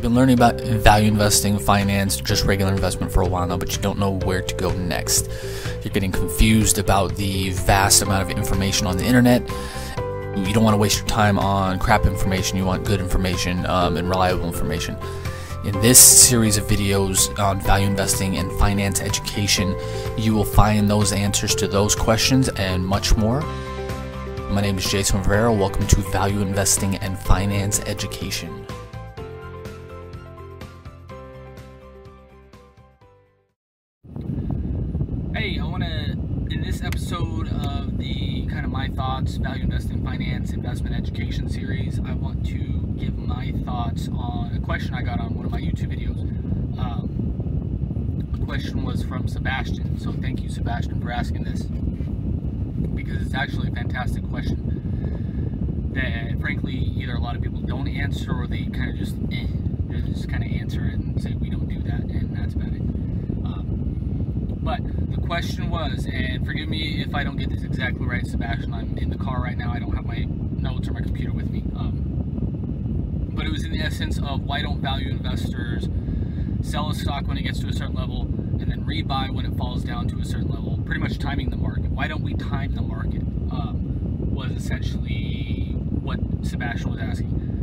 You've been learning about value investing, finance, just regular investment for a while now, but you don't know where to go next. You're getting confused about the vast amount of information on the internet. You don't want to waste your time on crap information. You want good information um, and reliable information. In this series of videos on value investing and finance education, you will find those answers to those questions and much more. My name is Jason Rivera. Welcome to Value Investing and Finance Education. Episode of the kind of my thoughts, value investing, finance, investment education series, I want to give my thoughts on a question I got on one of my YouTube videos. Um, the question was from Sebastian, so thank you, Sebastian, for asking this because it's actually a fantastic question that, frankly, either a lot of people don't answer or they kind of just, eh, just kind of answer it and say we don't do that, and that's about it. Um, but question was, and forgive me if I don't get this exactly right, Sebastian. I'm in the car right now. I don't have my notes or my computer with me. Um, but it was in the essence of why don't value investors sell a stock when it gets to a certain level and then rebuy when it falls down to a certain level? Pretty much timing the market. Why don't we time the market? Um, was essentially what Sebastian was asking.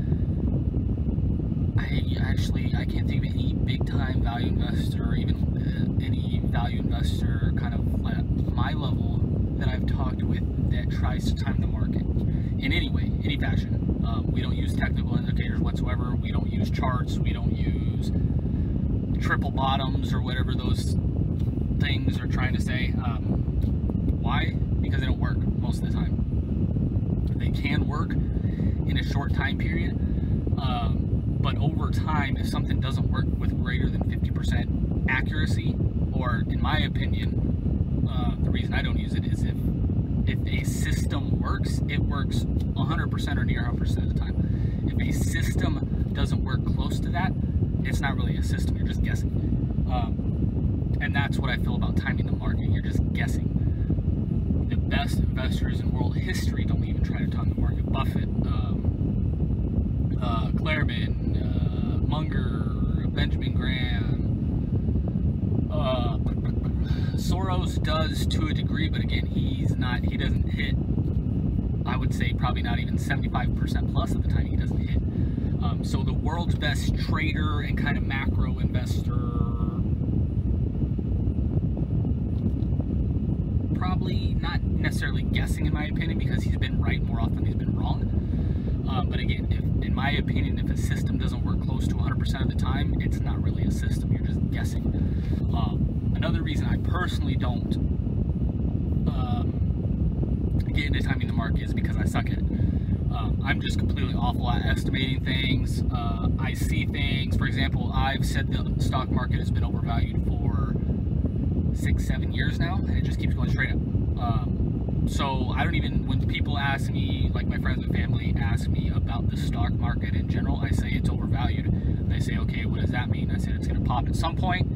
I actually I can't think of any big time value investor or even uh, any value investor kind of at my level that I've talked with that tries to time the market in any way, any fashion. Um, we don't use technical indicators whatsoever. We don't use charts. We don't use triple bottoms or whatever those things are trying to say. Um, why? Because they don't work most of the time. They can work in a short time period. Um, but over time, if something doesn't work with greater than 50% accuracy, or in my opinion, uh, the reason I don't use it is if if a system works, it works 100% or near 100% of the time. If a system doesn't work close to that, it's not really a system. You're just guessing. Um, and that's what I feel about timing the market. You're just guessing. The best investors in world history don't even try to time the market. Buffett, um, uh, Klarman, uh, Munger, Benjamin Graham. Uh, Soros does to a degree, but again, he's not. He doesn't hit. I would say probably not even 75% plus of the time he doesn't hit. Um, so the world's best trader and kind of macro investor, probably not necessarily guessing in my opinion because he's been right more often than he's been wrong. Um, but again, if, in my opinion, if a system doesn't work close to 100% of the time, it's not really a system. You're just guessing. Um, another reason I personally don't um, get into timing the market is because I suck at it. Um, I'm just completely awful at estimating things. Uh, I see things. For example, I've said the stock market has been overvalued for six, seven years now, and it just keeps going straight up. Um, so I don't even, when people ask me, like my friends and family ask me about the stock market in general, I say it's overvalued. They say, okay, what does that mean? I said it's going to pop at some point.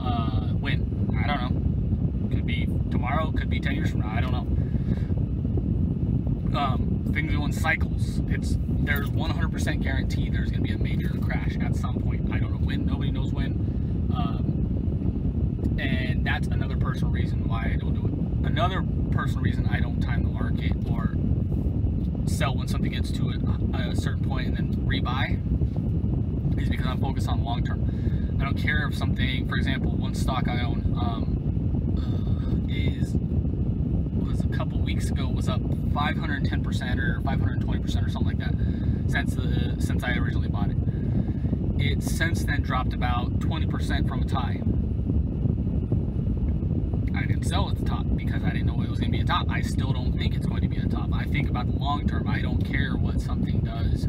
Uh, when? I don't know. Could be tomorrow, could be 10 years from now. I don't know. Um, things go in cycles. It's there's 100% guarantee there's going to be a major crash at some point. I don't know when. Nobody knows when. Um, and that's another personal reason why I don't do it. Another personal reason I don't time the market or sell when something gets to a, a certain point and then rebuy is because I'm focused on long term. I don't care if something, for example, one stock I own um, uh, is was a couple weeks ago was up 510% or 520% or something like that since the since I originally bought it. It's since then dropped about 20% from its high. Sell at the top because I didn't know it was going to be a top. I still don't think it's going to be a top. I think about the long term. I don't care what something does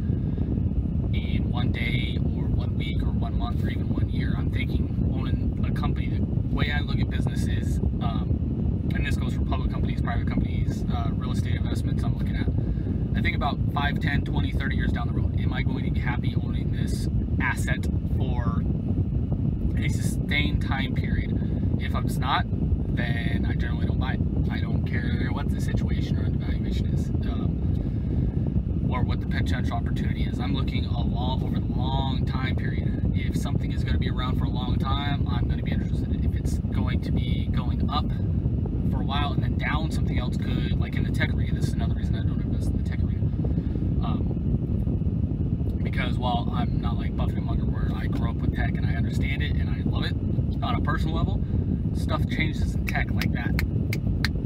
in one day or one week or one month or even one year. I'm thinking owning a company. The way I look at business is, um, and this goes for public companies, private companies, uh, real estate investments I'm looking at. I think about 5, 10, 20, 30 years down the road. Am I going to be happy owning this asset for a sustained time period? If it's not, then I generally don't buy it. I don't care what the situation or the valuation is, um, or what the potential opportunity is. I'm looking a long over the long time period. If something is going to be around for a long time, I'm going to be interested. In it. If it's going to be going up for a while and then down, something else could, like in the tech arena. This is another reason I don't invest in the tech arena. Um, because while I'm not like Buffett and Munger, where I grew up with tech and I understand it and I love it on a personal level, stuff changes in tech like that.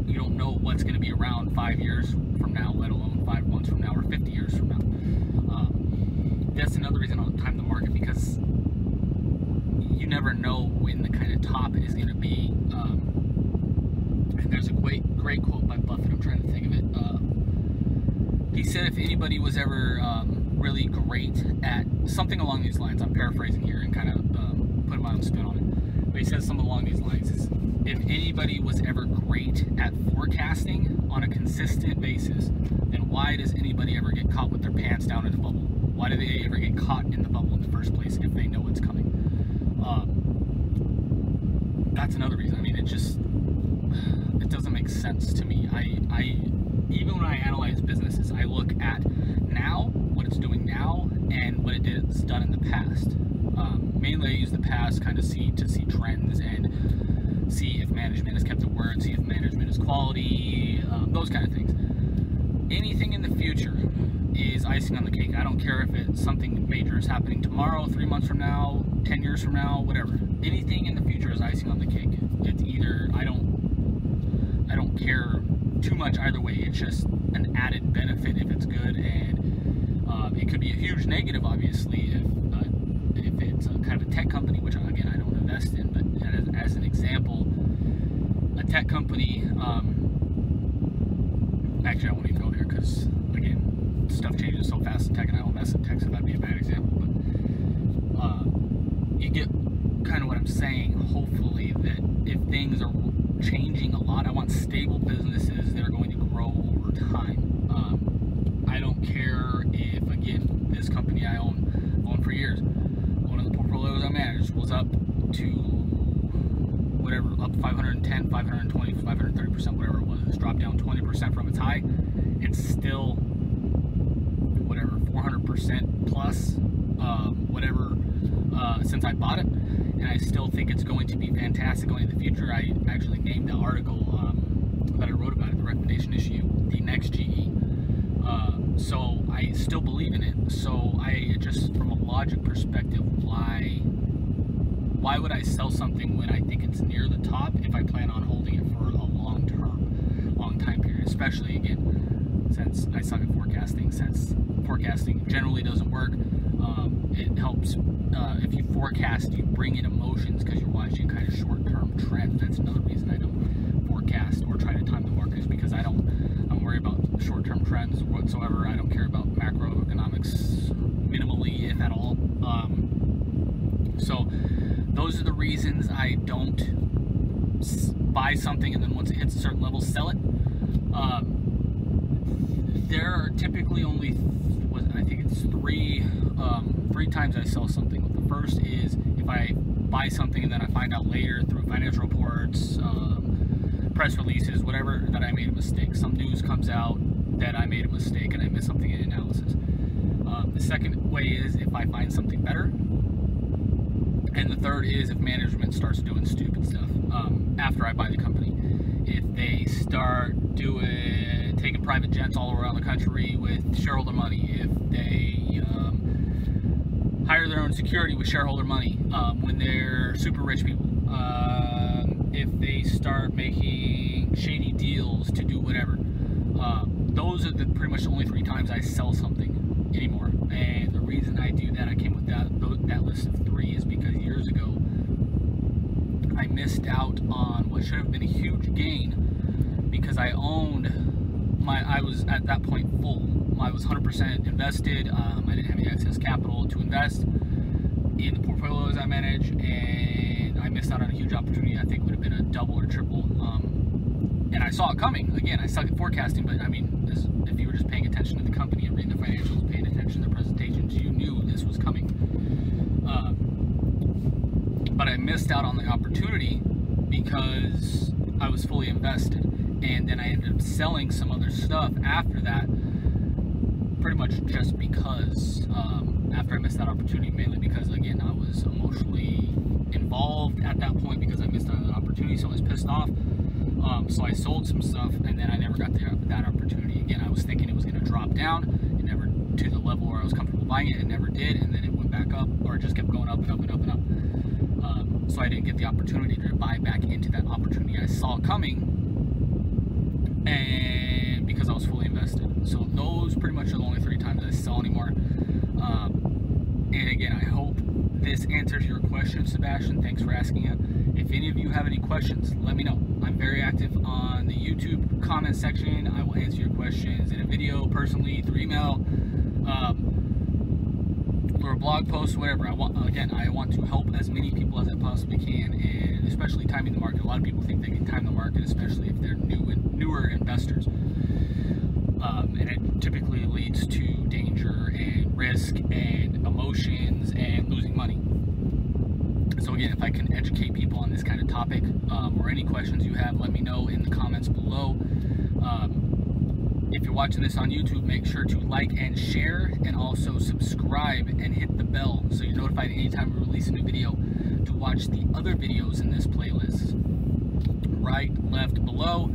You don't know what's going to be around five years from now, let alone five months from now or 50 years from now. Um, that's another reason I'll time the market because you never know when the kind of top is going to be. Um, and there's a great, great quote by Buffett. I'm trying to think of it. Uh, he said if anybody was ever um, really great at something along these lines, I'm paraphrasing here and kind of um, putting my own spin on it. But he says something along these lines if anybody was ever great at forecasting on a consistent basis, then why does anybody ever get caught with their pants down in the bubble? Why do they ever get caught in the bubble in the first place if they know it's coming? Um, that's another reason. I mean, it just it doesn't make sense to me. I, I even when I analyze businesses, I look at now what it's doing now and what it did, it's done in the past. I use the past kind of see to see trends and see if management has kept the word, see if management is quality, um, those kind of things. Anything in the future is icing on the cake. I don't care if it's something major is happening tomorrow, three months from now, ten years from now, whatever. Anything in the future is icing on the cake. It's either I don't I don't care too much either way. It's just an added benefit if it's good, and um, it could be a huge negative, obviously, if it's kind of a tech company, which again I don't invest in. But as, as an example, a tech company. Um, actually, I won't even go there because again, stuff changes so fast in tech, and I don't invest in tech, so that'd be a bad example. But uh, you get kind of what I'm saying. Hopefully, that if things are changing a lot, I want stable businesses that are going to grow over time. Um, I don't care if again this company I own owned for years, one of the was up to whatever up 510, 520, 530 percent, whatever it was. It's dropped down 20 percent from its high. It's still whatever 400 percent plus, um, whatever uh, since I bought it, and I still think it's going to be fantastic going in the future. I actually named the article um, that I wrote about it, the recommendation issue, the next GE. Uh, so I still believe in it. So I just, from a logic perspective, why why would I sell something when I think it's near the top if I plan on holding it for a long term, long time period? Especially again, since I suck at forecasting, since forecasting generally doesn't work. Um, it helps uh, if you forecast, you bring in emotions because you're watching kind of short-term trends. That's another reason I don't forecast or try to time the markets because I don't. I'm worried about short-term trends whatsoever. I don't care about macroeconomics minimally, if at all. Um, so those are the reasons I don't buy something and then once it hits a certain level, sell it. Um, there are typically only, I think it's three, um, three times I sell something. The first is if I buy something and then I find out later through financial reports, um, press releases, whatever, that I made a mistake. Some news comes out that I made a mistake and I missed something in analysis. Um, the second way is if I find something better. And the third is if management starts doing stupid stuff um, after I buy the company. If they start doing taking private jets all around the country with shareholder money, if they um, hire their own security with shareholder money um, when they're super rich people, um, if they start making shady deals to do whatever, uh, those are the pretty much the only three times I sell something anymore. And the reason I do that, I came with that that list of three, is because years ago I missed out on what should have been a huge gain because I owned my. I was at that point full. I was 100% invested. Um, I didn't have any excess capital to invest in the portfolios I manage, and I missed out on a huge opportunity. I think would have been a double or triple. Um, and I saw it coming. Again, I suck at forecasting, but I mean, this, if you were just paying attention to the company and reading the financials, paying attention to the presentations, you knew this was coming. Uh, but I missed out on the opportunity because I was fully invested. And then I ended up selling some other stuff after that pretty much just because um, after I missed that opportunity, mainly because again I was emotionally involved at that point because I missed that opportunity, so I was pissed off. Um, so I sold some stuff, and then I never got the, that opportunity again. I was thinking it was going to drop down, it never to the level where I was comfortable buying it. It never did, and then it went back up, or it just kept going up and up and up and up. So I didn't get the opportunity to buy back into that opportunity I saw coming, and because I was fully invested. So those pretty much are the only three times I sell anymore. Um, and again, I hope this answers your question, Sebastian. Thanks for asking it. If any of you have any questions, let me know. I'm very active on the YouTube comment section. I will answer your questions in a video, personally, through email, um, or a blog post, whatever. I want again, I want to help as many people as I possibly can, and especially timing the market. A lot of people think they can time the market, especially if they're new and newer investors, um, and it typically leads to danger and risk and emotions and losing money. So again, if I can educate people on this kind of topic um, or any questions you have, let me know in the comments below. Um, if you're watching this on YouTube, make sure to like and share and also subscribe and hit the bell so you're notified anytime we release a new video to watch the other videos in this playlist. Right, left, below.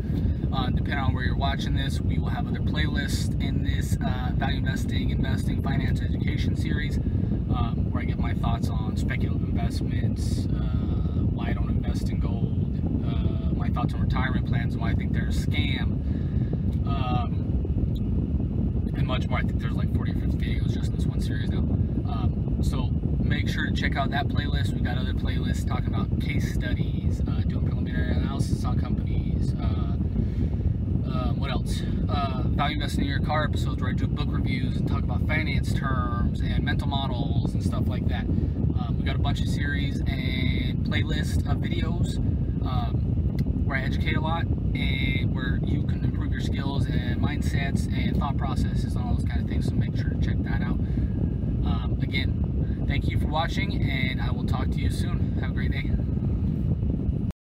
Uh, depending on where you're watching this, we will have other playlists in this uh, value investing, investing, finance, education series um, where I give my thoughts on speculative investments, uh, why I don't invest in gold, uh, my thoughts on retirement plans, why I think they're a scam, um, and much more. I think there's like 40 or 50 videos just in this one series now. Um, so make sure to check out that playlist. We've got other playlists talking about case studies, uh, doing preliminary analysis on companies. Uh, um, what else? Uh, value investing in your car episodes where I do book reviews and talk about finance terms and mental models and stuff like that. Um, we got a bunch of series and playlist of videos um, where I educate a lot and where you can improve your skills and mindsets and thought processes and all those kind of things. So make sure to check that out. Um, again, thank you for watching, and I will talk to you soon. Have a great day.